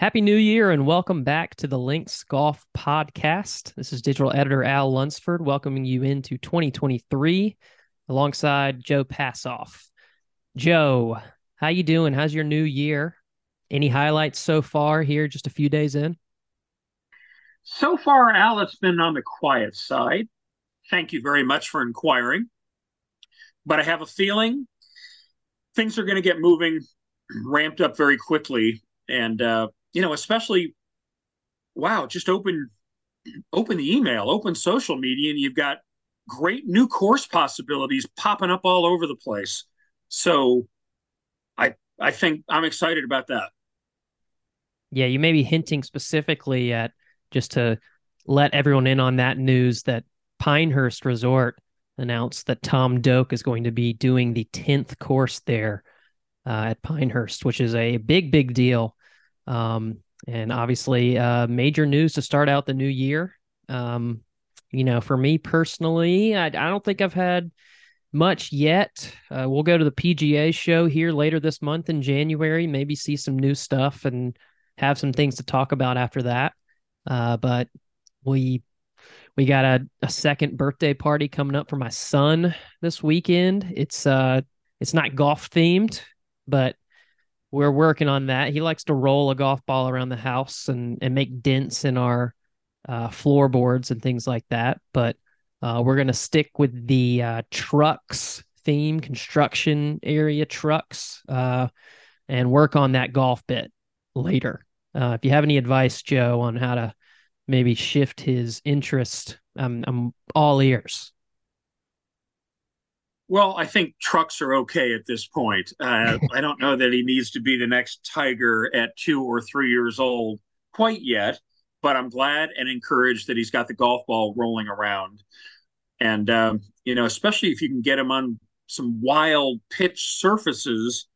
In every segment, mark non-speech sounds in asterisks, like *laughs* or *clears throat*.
Happy New Year and welcome back to the Links Golf Podcast. This is digital editor Al Lunsford welcoming you into 2023 alongside Joe Passov. Joe, how you doing? How's your new year? Any highlights so far here just a few days in? So far, Al, it's been on the quiet side. Thank you very much for inquiring. But I have a feeling things are going to get moving, ramped up very quickly. And uh, you know, especially wow, just open open the email, open social media, and you've got great new course possibilities popping up all over the place. So I I think I'm excited about that. Yeah, you may be hinting specifically at just to let everyone in on that news that Pinehurst Resort announced that Tom Doak is going to be doing the 10th course there uh, at Pinehurst, which is a big, big deal. Um, and obviously, uh, major news to start out the new year. Um, you know, for me personally, I, I don't think I've had much yet. Uh, we'll go to the PGA show here later this month in January, maybe see some new stuff and have some things to talk about after that. Uh, but we we got a, a second birthday party coming up for my son this weekend. It's uh it's not golf themed, but we're working on that. He likes to roll a golf ball around the house and and make dents in our uh, floorboards and things like that. But uh, we're gonna stick with the uh, trucks theme, construction area trucks, uh, and work on that golf bit later. Uh, if you have any advice, Joe, on how to maybe shift his interest, I'm I'm all ears. Well, I think trucks are okay at this point. Uh, *laughs* I don't know that he needs to be the next Tiger at two or three years old quite yet, but I'm glad and encouraged that he's got the golf ball rolling around. And, um, you know, especially if you can get him on some wild pitch surfaces,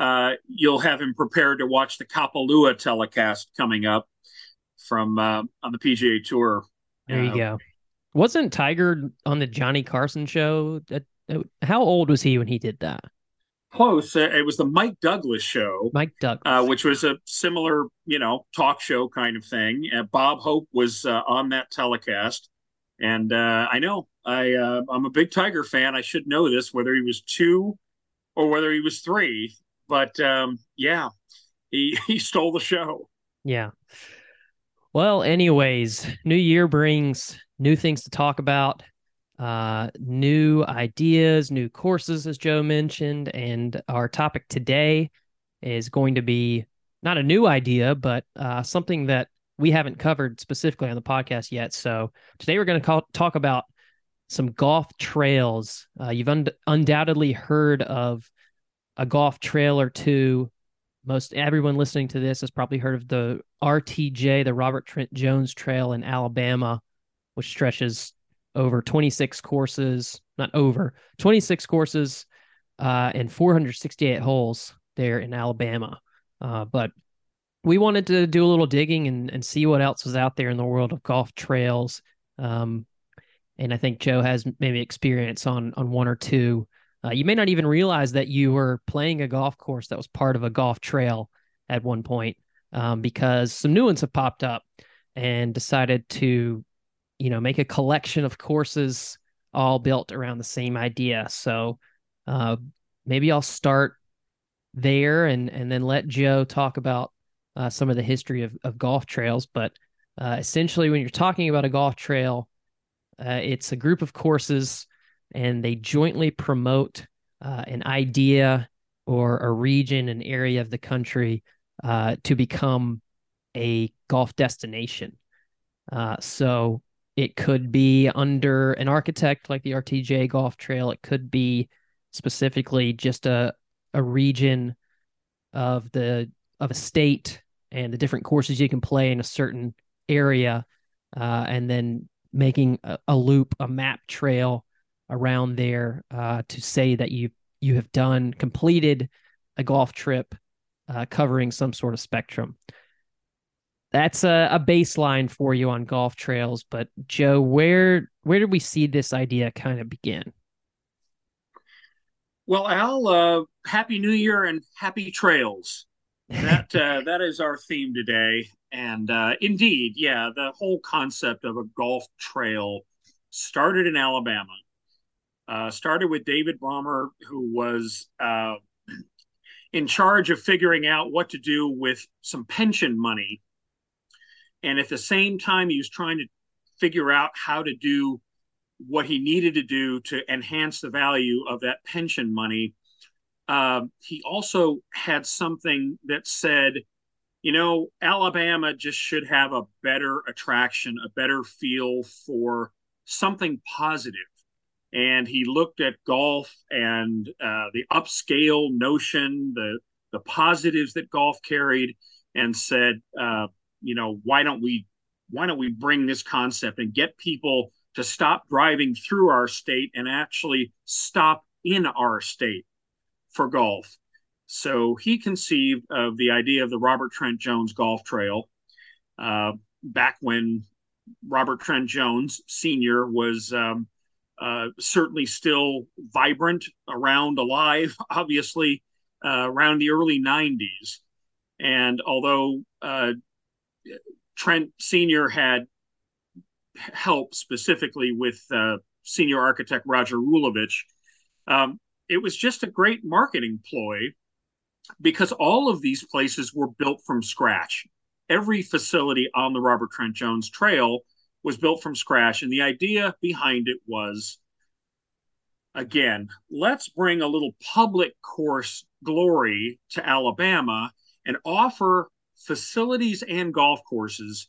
uh, you'll have him prepared to watch the Kapalua telecast coming up from uh, on the PGA Tour. There you go. Wasn't Tiger on the Johnny Carson show at how old was he when he did that? Close. Uh, it was the Mike Douglas show. Mike Douglas, uh, which was a similar, you know, talk show kind of thing. Uh, Bob Hope was uh, on that telecast, and uh, I know I I'm a big Tiger fan. I should know this, whether he was two or whether he was three. But um, yeah, he *laughs* he stole the show. Yeah. Well, anyways, New Year brings new things to talk about uh, new ideas, new courses, as Joe mentioned. And our topic today is going to be not a new idea, but uh, something that we haven't covered specifically on the podcast yet. So today we're going to talk about some golf trails. Uh, you've un- undoubtedly heard of a golf trail or two. Most everyone listening to this has probably heard of the RTJ, the Robert Trent Jones Trail in Alabama, which stretches over 26 courses, not over 26 courses uh, and 468 holes there in Alabama. Uh, but we wanted to do a little digging and, and see what else was out there in the world of golf trails. Um, and I think Joe has maybe experience on on one or two. Uh, you may not even realize that you were playing a golf course that was part of a golf trail at one point um, because some new ones have popped up and decided to you know make a collection of courses all built around the same idea. So uh, maybe i'll start there and and then let joe talk about uh, some of the history of, of golf trails. But uh, essentially when you're talking about a golf trail uh, it's a group of courses and they jointly promote uh, an idea or a region an area of the country uh, to become a golf destination. So it could be under an architect like the RTJ Golf Trail. It could be specifically just a a region of the of a state and the different courses you can play in a certain area uh, and then making a, a, loop, a map trail around there uh, to say that you you have done completed a golf trip uh, covering some sort of spectrum. That's a, a baseline for you on golf trails. But Joe, where where did we see this idea kind of begin? Well, Al, uh, happy New Year and happy trails. That *laughs* uh, that is our theme today, and uh, indeed, yeah, the whole concept of a golf trail started in Alabama. Uh, started with David Baumer, who was uh, in charge of figuring out what to do with some pension money. And at the same time, he was trying to figure out how to do what he needed to do to enhance the value of that pension money. Uh, he also had something that said, you know, Alabama just should have a better attraction, a better feel for something positive. And he looked at golf and uh, the upscale notion, the the positives that golf carried, and said, uh, you know, why don't we why don't we bring this concept and get people to stop driving through our state and actually stop in our state for golf. So he conceived of the idea of the Robert Trent Jones Golf Trail uh, back when Robert Trent Jones Sr. was um, uh, certainly still vibrant, around, alive, *laughs* obviously, uh, around the early 90s. And although uh, Trent Sr. had help specifically with uh, senior architect Roger Rulewich. Um, it was just a great marketing ploy because all of these places were built from scratch. Every facility on the Robert Trent Jones Trail was built from scratch. And the idea behind it was again, let's bring a little public course glory to Alabama and offer facilities and golf courses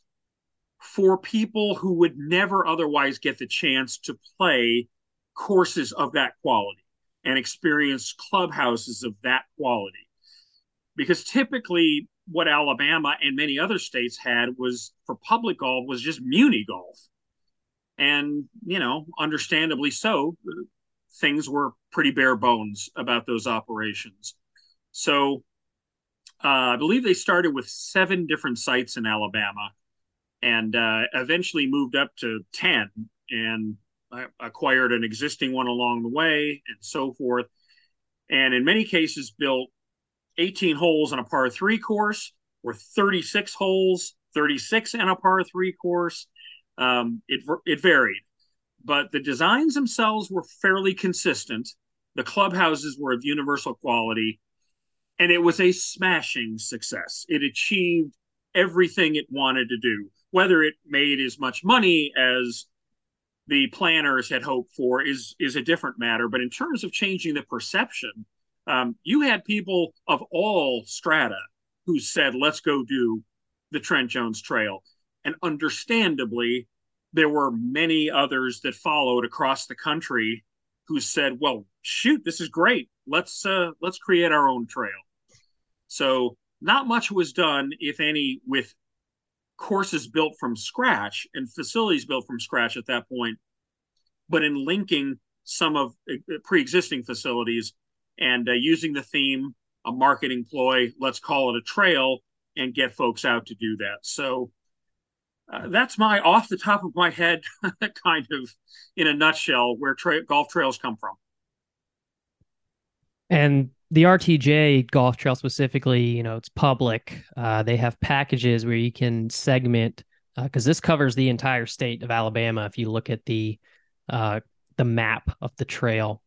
for people who would never otherwise get the chance to play courses of that quality and experience clubhouses of that quality. Because typically, what Alabama and many other states had was for public golf was just muni golf. And, you know, understandably so, things were pretty bare bones about those operations. So uh, I believe they started with seven different sites in Alabama and uh, eventually moved up to 10 and I acquired an existing one along the way and so forth. And in many cases, built 18 holes on a par three course or 36 holes, 36 in a par three course. Um, it, it varied, but the designs themselves were fairly consistent. The clubhouses were of universal quality, and it was a smashing success. It achieved everything it wanted to do whether it made as much money as the planners had hoped for is is a different matter. But in terms of changing the perception, um, you had people of all strata who said, "Let's go do the Trent Jones Trail," and understandably, there were many others that followed across the country who said, "Well, shoot, this is great. Let's uh, let's create our own trail." So not much was done, if any, with courses built from scratch and facilities built from scratch at that point, but in linking some of uh, pre-existing facilities and uh, using the theme, a marketing ploy, let's call it a trail, and get folks out to do that. So uh, that's my off the top of my head *laughs* kind of in a nutshell where tra- golf trails come from. And the RTJ golf trail specifically, you know, it's public. Uh, they have packages where you can segment because uh, this covers the entire state of Alabama. If you look at the uh, the map of the trail,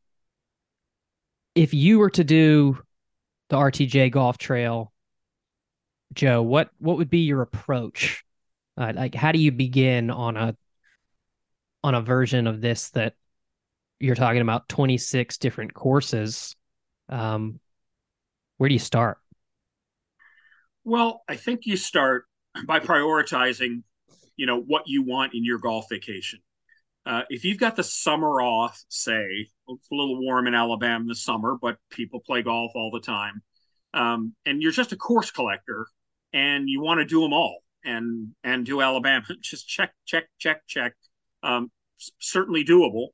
if you were to do the RTJ golf trail, Joe, what what would be your approach? Uh, like, how do you begin on a on a version of this that you're talking about 26 different courses um, where do you start? Well, I think you start by prioritizing, you know, what you want in your golf vacation. Uh, if you've got the summer off, say it's a little warm in Alabama this summer, but people play golf all the time, um, and you're just a course collector and you want to do them all, and and do Alabama. *laughs* Just check, check, check, check. Um, certainly doable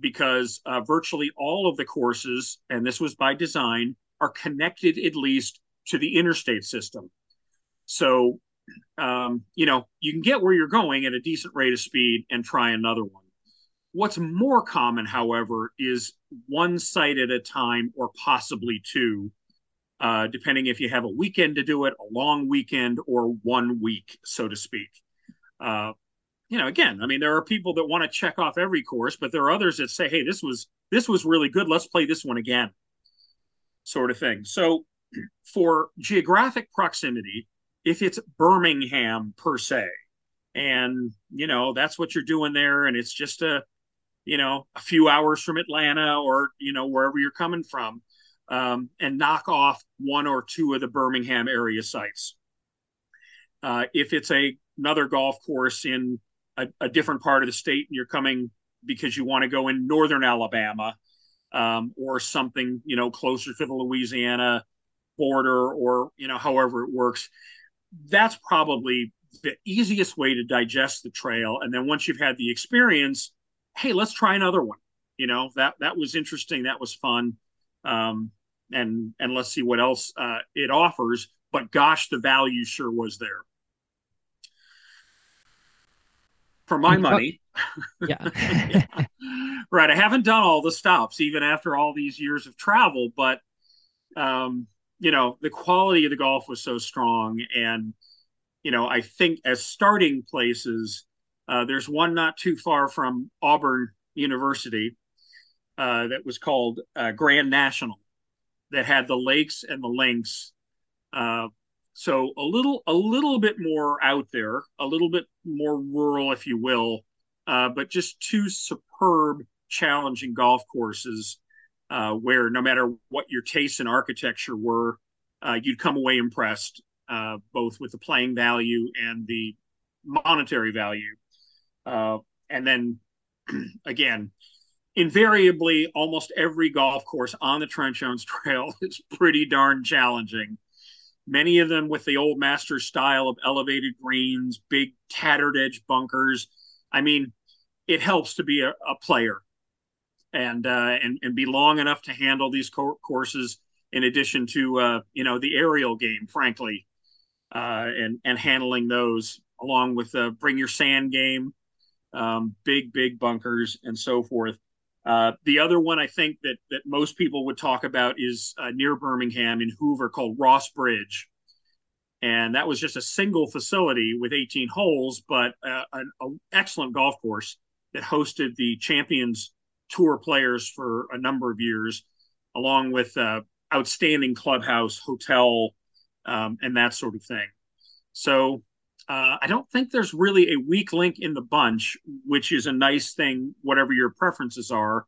because uh, virtually all of the courses, and this was by design, are connected at least to the interstate system. So, um, you know, you can get where you're going at a decent rate of speed and try another one. What's more common, however, is one site at a time or possibly two, uh, depending if you have a weekend to do it, a long weekend, or one week, so to speak. Uh, you know, again, I mean, there are people that want to check off every course, but there are others that say, "Hey, this was this was really good. Let's play this one again," sort of thing. So, *clears throat* for geographic proximity, if it's Birmingham per se, and you know that's what you're doing there, and it's just a you know, a few hours from Atlanta or, you know, wherever you're coming from, um, and knock off one or two of the Birmingham area sites. Uh, if it's a another golf course in a, a, different part of the state and you're coming because you want to go in northern Alabama um, or something, you know, closer to the Louisiana border or, you know, however it works, that's probably the easiest way to digest the trail. And then once you've had the experience, hey, let's try another one. You know, that that was interesting. That was fun. Um, and and let's see what else uh, it offers. But gosh, the value sure was there. For my *laughs* money. Yeah. *laughs* yeah. Right. I haven't done all the stops even after all these years of travel, but um, you know, the quality of the golf was so strong. And, you know, I think as starting places, uh, there's one not too far from Auburn University uh, that was called uh, Grand National that had the lakes and the links. Uh, so a little a little bit more out there, a little bit more rural, if you will, uh, but just two superb, challenging golf courses uh, where no matter what your tastes in architecture were, you'd come away impressed, both with the playing value and the monetary value. Uh, and then *clears throat* again, invariably, almost every golf course on the Trent Jones *laughs* Trail is pretty darn challenging. Many of them with the old master style of elevated greens, big tattered edge bunkers. I mean, it helps to be a, a player and, uh, and and be long enough to handle these co- courses. In addition to uh, you know the aerial game, frankly, uh, and and handling those along with the bring your sand game um, big, big bunkers, and so forth. Uh, the other one I think that that most people would talk about is uh, near Birmingham in Hoover called Ross Bridge, and that was just a single facility with 18 holes, but uh, an, excellent golf course that hosted the Champions Tour players for a number of years, along with uh, outstanding clubhouse, hotel, um, and that sort of thing. So uh, I don't think there's really a weak link in the bunch, which is a nice thing, whatever your preferences are.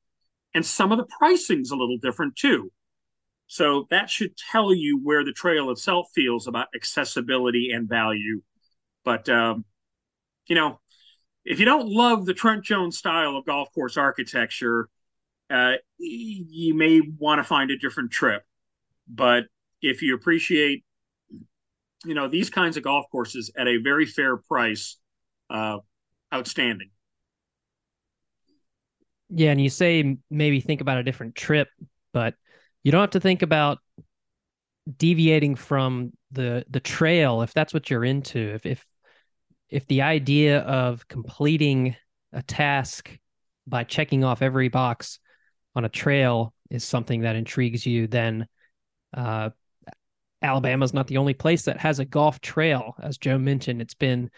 And some of the pricing's a little different too. So that should tell you where the trail itself feels about accessibility and value. But, um, you know, if you don't love the Trent Jones style of golf course architecture, uh, you may want to find a different trip. But if you appreciate you know these kinds of golf courses at a very fair price uh outstanding. Yeah and you say maybe think about a different trip but you don't have to think about deviating from the the trail if that's what you're into. If if if the idea of completing a task by checking off every box on a trail is something that intrigues you then uh, Alabama's not the only place that has a golf trail. As Joe mentioned, it's been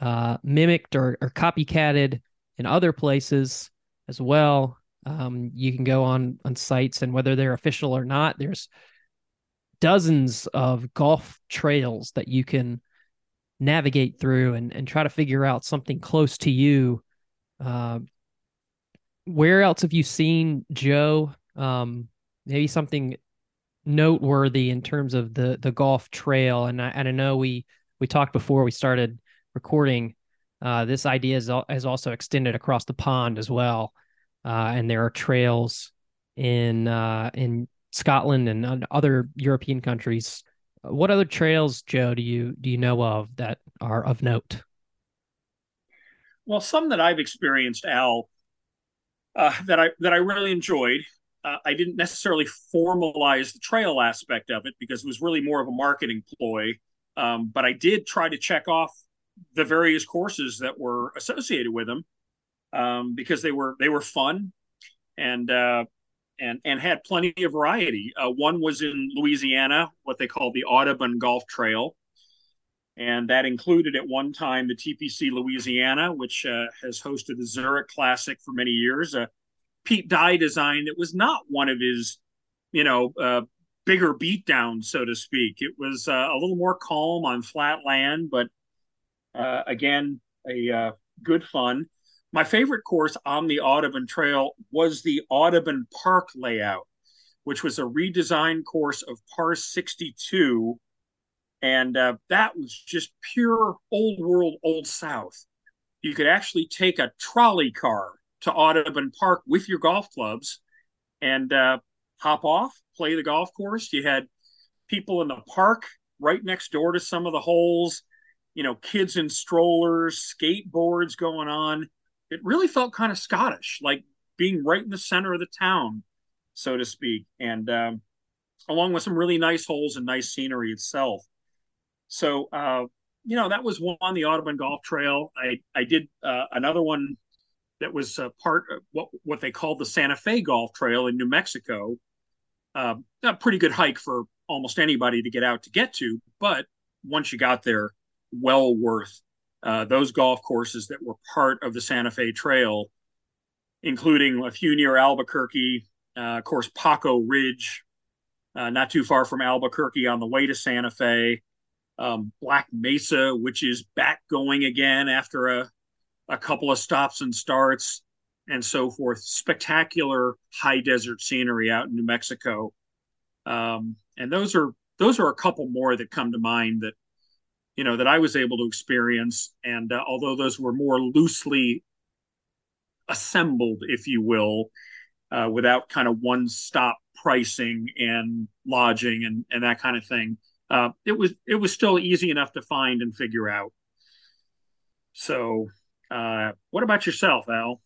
uh, mimicked or, or, copycatted in other places as well. Um, you can go on on sites, and whether they're official or not, there's dozens of golf trails that you can navigate through and, and try to figure out something close to you. Uh, where else have you seen Joe? Um, maybe something noteworthy in terms of the the golf trail. And I, and I know we we talked before we started recording. Uh, this idea is, is also extended across the pond as well, uh, and there are trails in uh, in Scotland and other European countries What other trails, Joe, do you do you know of that are of note? Well, some that I've experienced, Al, uh, that I that I really enjoyed. Uh, I didn't necessarily formalize the trail aspect of it because it was really more of a marketing ploy. Um, but I did try to check off the various courses that were associated with them um, because they were they were fun and uh, and and had plenty of variety. Uh, one was in Louisiana, what they call the Audubon Golf Trail, and that included at one time the TPC Louisiana, which uh, has hosted the Zurich Classic for many years. Pete Dye design that was not one of his, you know, uh, bigger beatdowns, so to speak. It was uh, a little more calm on flat land, but uh, again, a uh, good fun. My favorite course on the Audubon Trail was the Audubon Park layout, which was a redesigned course of Par 62. And uh, that was just pure old world, old South. You could actually take a trolley car to Audubon Park with your golf clubs and uh, hop off, play the golf course. You had people in the park right next door to some of the holes, you know, kids in strollers, skateboards going on it really felt kind of Scottish, like being right in the center of the town, so to speak, and um, along with some really nice holes and nice scenery itself. So, uh, you know, that was one on the Audubon Golf Trail. I I did uh, another one that was uh, part of what what they called the Santa Fe Golf Trail in New Mexico. Uh, a pretty good hike for almost anybody to get out to get to, but once you got there, well worth uh, those golf courses that were part of the Santa Fe Trail, including a few near Albuquerque, uh, of course, Paa-Ko Ridge, uh, not too far from Albuquerque on the way to Santa Fe, um, Black Mesa, which is back going again after a, a couple of stops and starts, and so forth. Spectacular high desert scenery out in New Mexico. Um, and those are those are a couple more that come to mind that you know that I was able to experience. And uh, although those were more loosely assembled, if you will, uh, without kind of one stop pricing and lodging and and that kind of thing, uh, it was it was still easy enough to find and figure out. So, uh, what about yourself, Al?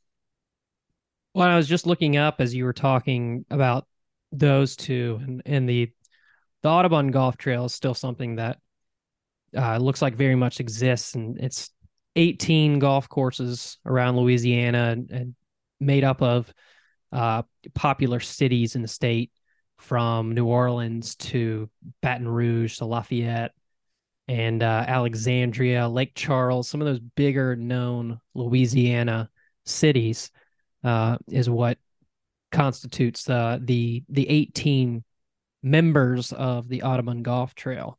Well, I was just looking up as you were talking about those two, and, and the the Audubon Golf Trail is still something that uh, looks like very much exists, and it's 18 golf courses around Louisiana and, and made up of uh, popular cities in the state, from New Orleans to Baton Rouge to Lafayette and uh, Alexandria, Lake Charles, some of those bigger known Louisiana cities uh, is what constitutes uh, the the 18 members of the Audubon Golf Trail.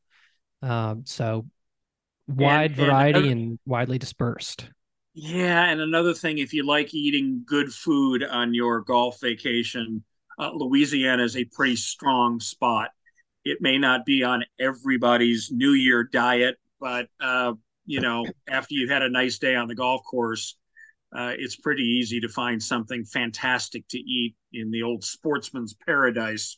Um, so wide and, variety and, and widely dispersed. Yeah, and another thing, if you like eating good food on your golf vacation, uh, Louisiana is a pretty strong spot. It may not be on everybody's New Year diet, but uh, you know, after you've had a nice day on the golf course, uh, it's pretty easy to find something fantastic to eat in the old sportsman's paradise.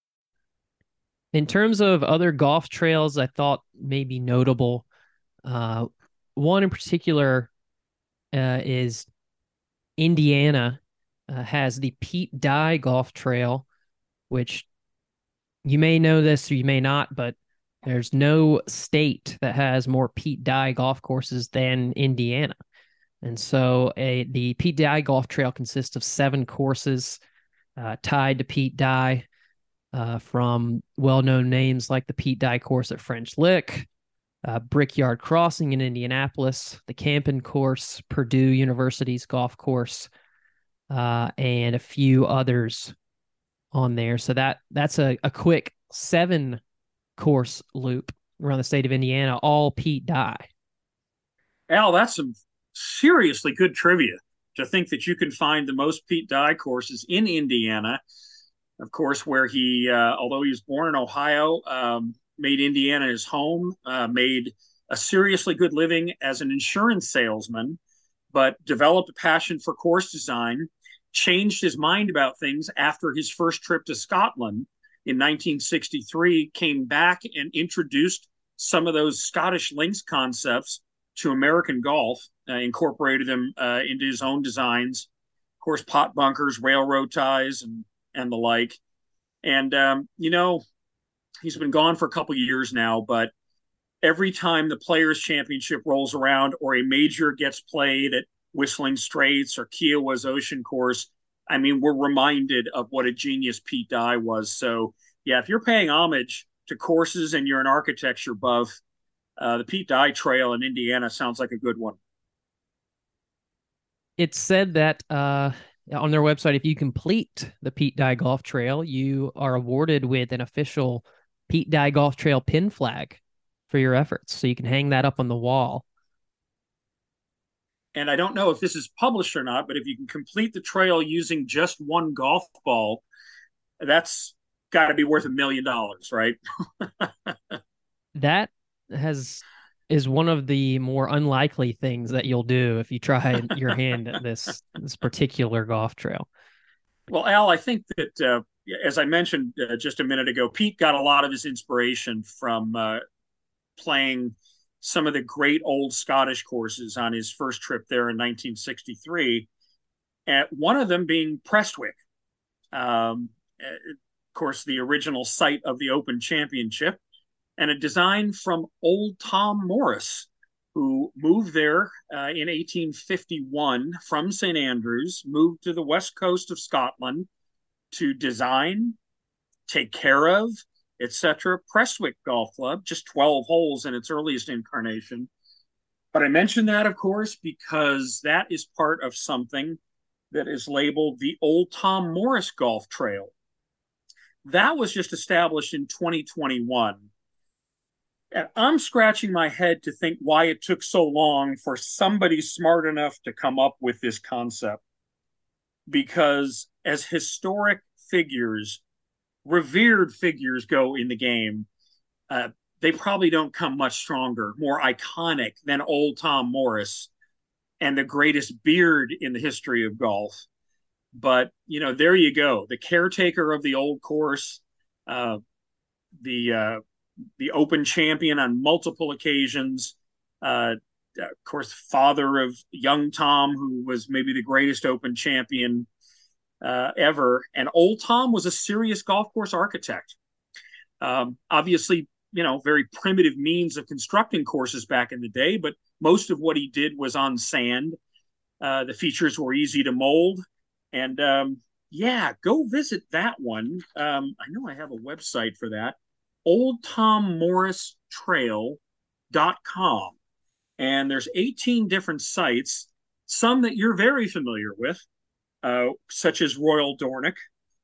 In terms of other golf trails, I thought maybe notable. Uh, one in particular uh, is Indiana uh, has the Pete Dye Golf Trail, which you may know this or you may not, but there's no state that has more Pete Dye golf courses than Indiana. And so a the Pete Dye Golf Trail consists of seven courses uh, tied to Pete Dye uh, from well known names like the Pete Dye course at French Lick, uh, Brickyard Crossing in Indianapolis, the Kampen course, Purdue University's golf course, uh, and a few others on there. So that that's a, a quick seven course loop around the state of Indiana, all Pete Dye. Al, that's some seriously good trivia to think that you can find the most Pete Dye courses in Indiana. Of course, where he, uh, although he was born in Ohio, um, made Indiana his home, uh, made a seriously good living as an insurance salesman, but developed a passion for course design, changed his mind about things after his first trip to Scotland in 1963, came back and introduced some of those Scottish links concepts to American golf, uh, incorporated them uh, into his own designs. Of course, pot bunkers, railroad ties, and and the like. And um, you know, he's been gone for a couple years now, but every time the Players Championship rolls around or a major gets played at Whistling Straits or Kiawah's Ocean Course, I mean, we're reminded of what a genius Pete Dye was. So, yeah, if you're paying homage to courses and you're an architecture buff, uh, the Pete Dye Trail in Indiana sounds like a good one. It's said that uh, on their website, if you complete the Pete Dye Golf Trail, you are awarded with an official Pete Dye Golf Trail pin flag for your efforts. So you can hang that up on the wall. And I don't know if this is published or not, but if you can complete the trail using just one golf ball, that's got to be worth a million dollars, right? *laughs* that has is one of the more unlikely things that you'll do if you try *laughs* your hand at this this particular golf trail. Well, Al, I think that uh, as I mentioned uh, just a minute ago, Pete got a lot of his inspiration from uh, playing some of the great old Scottish courses on his first trip there in 1963. At one of them being Prestwick, um, uh, of course, the original site of the Open Championship, and a design from old Tom Morris, who moved there uh, in 1851 from St. Andrews, moved to the west coast of Scotland to design, take care of, etc. Prestwick Golf Club, just 12 holes in its earliest incarnation. But I mention that, of course, because that is part of something that is labeled the Old Tom Morris Golf Trail. That was just established in 2021. I'm scratching my head to think why it took so long for somebody smart enough to come up with this concept. Because as historic figures, revered figures go in the game, uh, they probably don't come much stronger, more iconic than old Tom Morris and the greatest beard in the history of golf. But, you know, there you go. The caretaker of the old course, uh, the uh, the Open champion on multiple occasions. Uh, of course, father of young Tom, who was maybe the greatest Open champion uh, ever. And old Tom was a serious golf course architect. Um, obviously, you know, very primitive means of constructing courses back in the day, but most of what he did was on sand. Uh, the features were easy to mold. And um, yeah, go visit that one. Um, I know I have a website for that oldtommorristrail.com. And there's 18 different sites, some that you're very familiar with, uh, such as Royal Dornoch,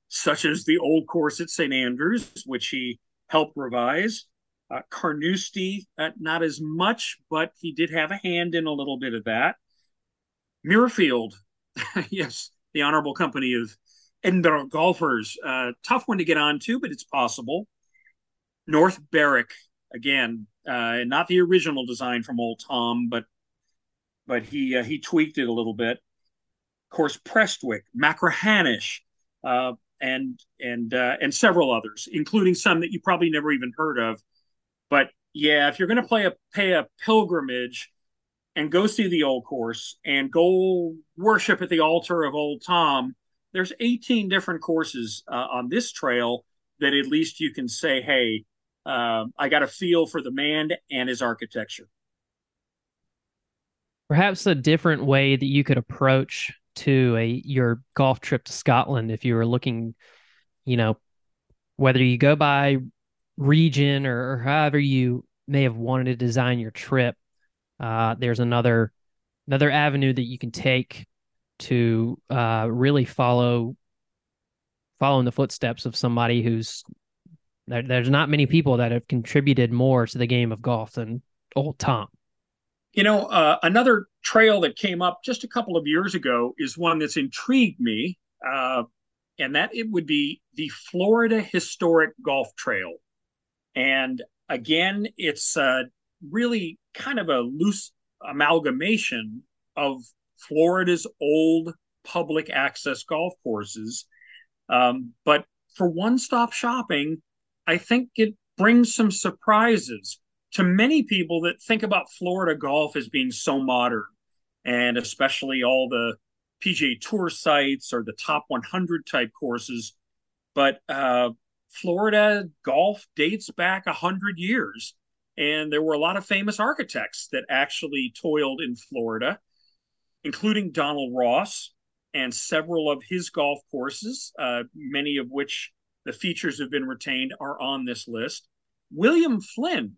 such as the old course at St. Andrews, which he helped revise. Uh, Carnoustie, uh, not as much, but he did have a hand in a little bit of that. Muirfield, *laughs* yes, the honorable company of Edinburgh golfers. Uh, tough one to get on to, but it's possible. North Berwick again, uh, not the original design from Old Tom, but but he uh, he tweaked it a little bit. Of course, Prestwick, Machrihanish, uh, and and uh, and several others, including some that you probably never even heard of. But yeah, if you're going to play a pay a pilgrimage and go see the old course and go worship at the altar of Old Tom, there's 18 different courses uh, on this trail that at least you can say, hey, um, I got a feel for the man and his architecture. Perhaps a different way that you could approach to a your golf trip to Scotland if you were looking, you know, whether you go by region or, or however you may have wanted to design your trip. Uh, there's another another avenue that you can take to uh, really follow following the footsteps of somebody who's there, there's not many people that have contributed more to the game of golf than old Tom. You know, uh, another trail that came up just a couple of years ago is one that's intrigued me, uh, and that it would be the Florida Historic Golf Trail. And again, it's uh, really kind of a loose amalgamation of Florida's old public access golf courses. Um, but for one stop shopping, I think it brings some surprises to many people that think about Florida golf as being so modern, and especially all the PGA Tour sites or the top 100 type courses. But uh, Florida golf dates back 100 years. And there were a lot of famous architects that actually toiled in Florida, including Donald Ross and several of his golf courses, uh, many of which the features have been retained, are on this list. William Flynn,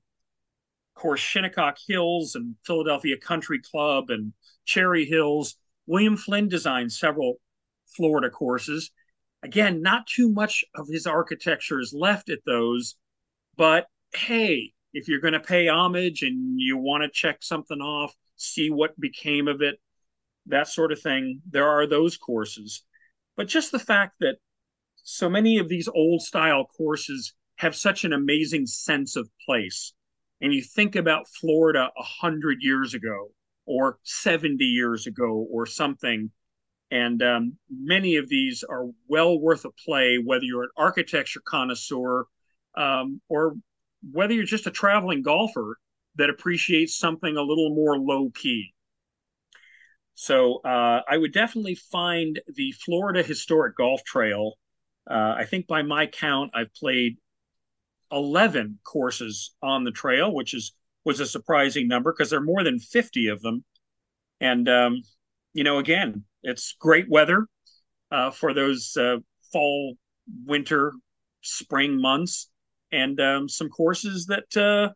of course, Shinnecock Hills and Philadelphia Country Club and Cherry Hills. William Flynn designed several Florida courses. Again, not too much of his architecture is left at those, but hey, if you're going to pay homage and you want to check something off, see what became of it, that sort of thing, there are those courses. But just the fact that so many of these old style courses have such an amazing sense of place. And you think about Florida a hundred years ago or 70 years ago or something. And um, many of these are well worth a play, whether you're an architecture connoisseur um, or whether you're just a traveling golfer that appreciates something a little more low key. So uh, I would definitely find the Florida Historic Golf Trail. Uh, I think by my count, I've played 11 courses on the trail, which is was a surprising number because there are more than 50 of them. And um, you know, again, it's great weather uh, for those uh, fall, winter, spring months and um, some courses that uh,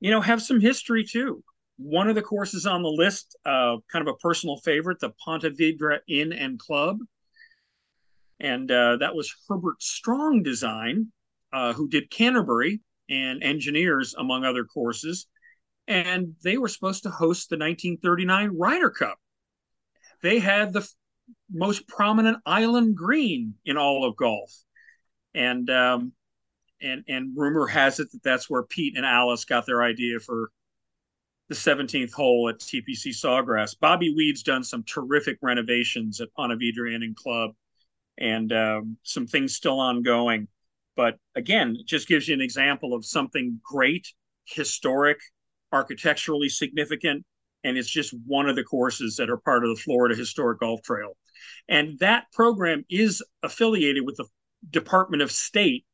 you know have some history too. One of the courses on the list, uh, kind of a personal favorite, the Ponte Vedra Inn and Club, and uh, that was Herbert Strong design, uh, who did Canterbury and Engineers among other courses, and they were supposed to host the 1939 Ryder Cup. They had the f- most prominent island green in all of golf, and um, and and rumor has it that that's where Pete and Alice got their idea for the 17th hole at TPC Sawgrass. Bobby Weed's done some terrific renovations at Ponte Vedra Inn and Club, and um, some things still ongoing. But again, it just gives you an example of something great, historic, architecturally significant, and it's just one of the courses that are part of the Florida Historic Golf Trail. And that program is affiliated with the Department of State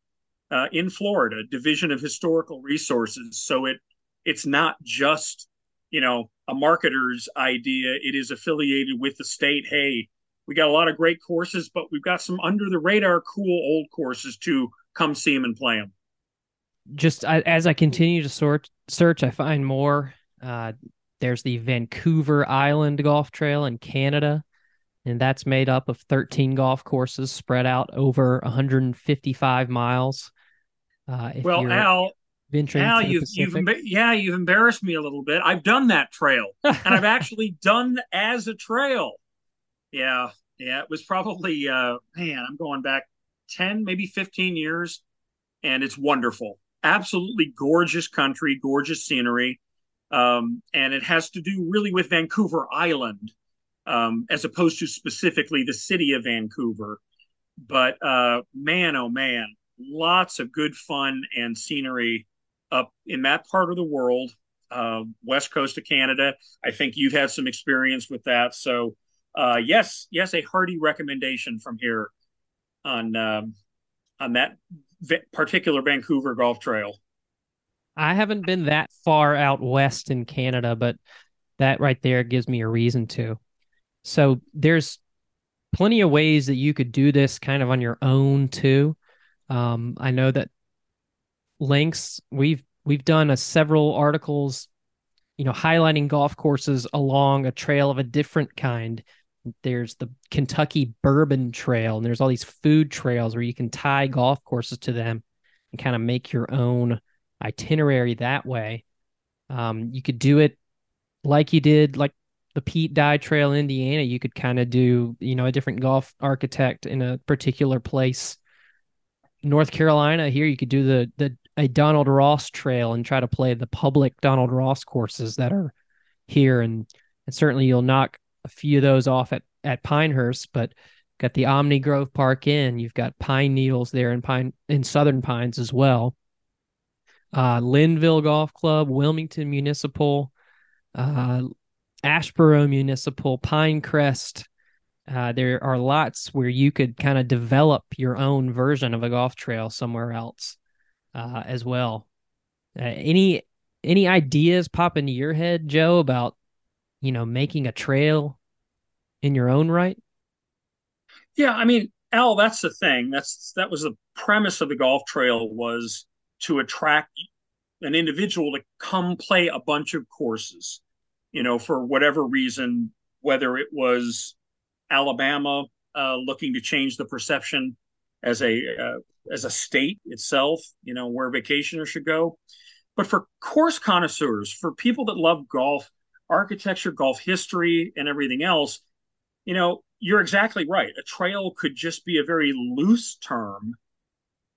uh, in Florida, Division of Historical Resources. So it it's not just you know a marketer's idea. It is affiliated with the state. Hey, we got a lot of great courses, but we've got some under the radar, cool old courses too. Come see them and play them. Just I, as I continue to sort search, I find more. Uh, there's the Vancouver Island Golf Trail in Canada and that's made up of 13 golf courses spread out over 155 miles. Uh, well, Al, Al, you've, you've yeah, you've embarrassed me a little bit. I've done that trail, *laughs* and I've actually done as a trail. Yeah, yeah, it was probably uh, man, I'm going back ten, maybe fifteen years, and it's wonderful. Absolutely gorgeous country, gorgeous scenery, um, and it has to do really with Vancouver Island, um, as opposed to specifically the city of Vancouver. But uh, man, oh man, lots of good fun and scenery up in that part of the world, uh, west coast of Canada. I think you've had some experience with that. So, uh, yes, yes, a hearty recommendation from here on um, on that particular Vancouver Golf Trail. I haven't been that far out west in Canada, but that right there gives me a reason to. So there's plenty of ways that you could do this kind of on your own too. Um, I know that links we've we've done a several articles, you know, highlighting golf courses along a trail of a different kind There's the Kentucky Bourbon Trail, and there's all these food trails where you can tie golf courses to them and kind of make your own itinerary that way. Um, you could do it like you did, like the Pete Dye Trail in Indiana. You could kind of do, you know, a different golf architect in a particular place. North Carolina, here you could do the the a Donald Ross trail and try to play the public Donald Ross courses that are here, and and certainly you'll knock a few of those off at at Pinehurst, but got the Omni Grove Park Inn. You've got Pine Needles there in Pine in Southern Pines as well. Uh, Linville Golf Club, Wilmington Municipal, uh, Asheboro Municipal, Pinecrest. Uh, there are lots where you could kind of develop your own version of a golf trail somewhere else uh, as well. Uh, any any ideas pop into your head, Joe, about you know making a trail in your own right? Yeah, I mean, Al, that's the thing. That's that was the premise of the golf trail was to attract an individual to come play a bunch of courses, you know, for whatever reason, whether it was Alabama uh, looking to change the perception as a uh, as a state itself, you know, where vacationers should go, but for course connoisseurs, for people that love golf, architecture, golf history, and everything else, you know, you're exactly right. A trail could just be a very loose term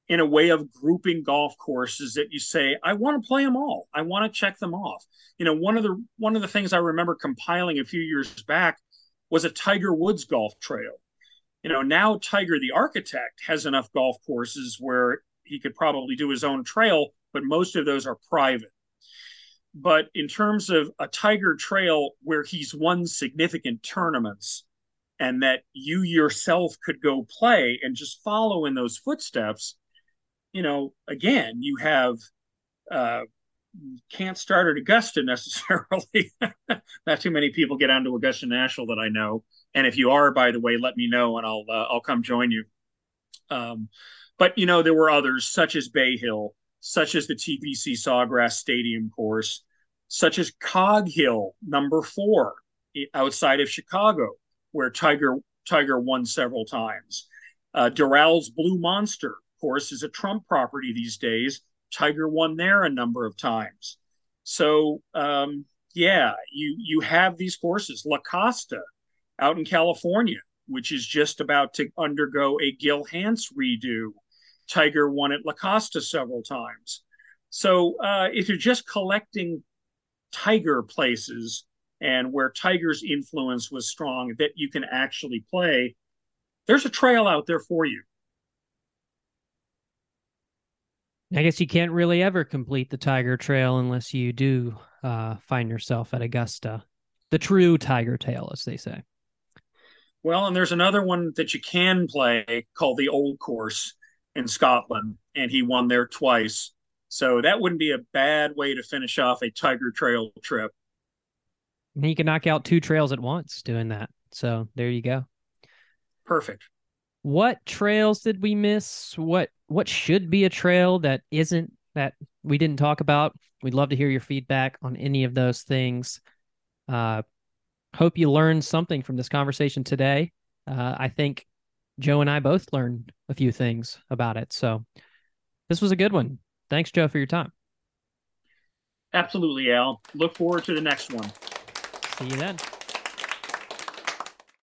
in a way of grouping golf courses that you say, I want to play them all. I want to check them off. You know, one of the one of the things I remember compiling a few years back was a Tiger Woods golf trail. You know, now Tiger the architect has enough golf courses where he could probably do his own trail, but most of those are private. But in terms of a Tiger trail where he's won significant tournaments, and that you yourself could go play and just follow in those footsteps you know again you have uh can't start at augusta *laughs* necessarily. *laughs* Not too many people get onto augusta national that i know. And if you are by the way let me know and i'll uh, i'll come join you. Um but you know there were others such as bay hill such as the tpc sawgrass stadium course such as cog hill number four outside of chicago where Tiger Tiger won several times. Uh, Blue Monster, course, is a Trump property these days. Tiger won there a number of times. So um, yeah, you you have these courses. La Costa out in California, which is just about to undergo a Gil Hanse redo. Tiger won at La Costa several times. So uh, if you're just collecting Tiger places, and where Tiger's influence was strong that you can actually play, there's a trail out there for you. I guess you can't really ever complete the Tiger Trail unless you do uh, find yourself at Augusta, the true Tiger Trail, as they say. Well, and there's another one that you can play called the Old Course in Scotland, and he won there twice. So that wouldn't be a bad way to finish off a Tiger Trail trip. And he can knock out two trails at once doing that. So there you go. Perfect. What trails did we miss? What what should be a trail that isn't that we didn't talk about? We'd love to hear your feedback on any of those things. Uh, hope you learned something from this conversation today. Uh, I think Joe and I both learned a few things about it. So this was a good one. Thanks, Joe, for your time. Absolutely, Al. Look forward to the next one. See you then.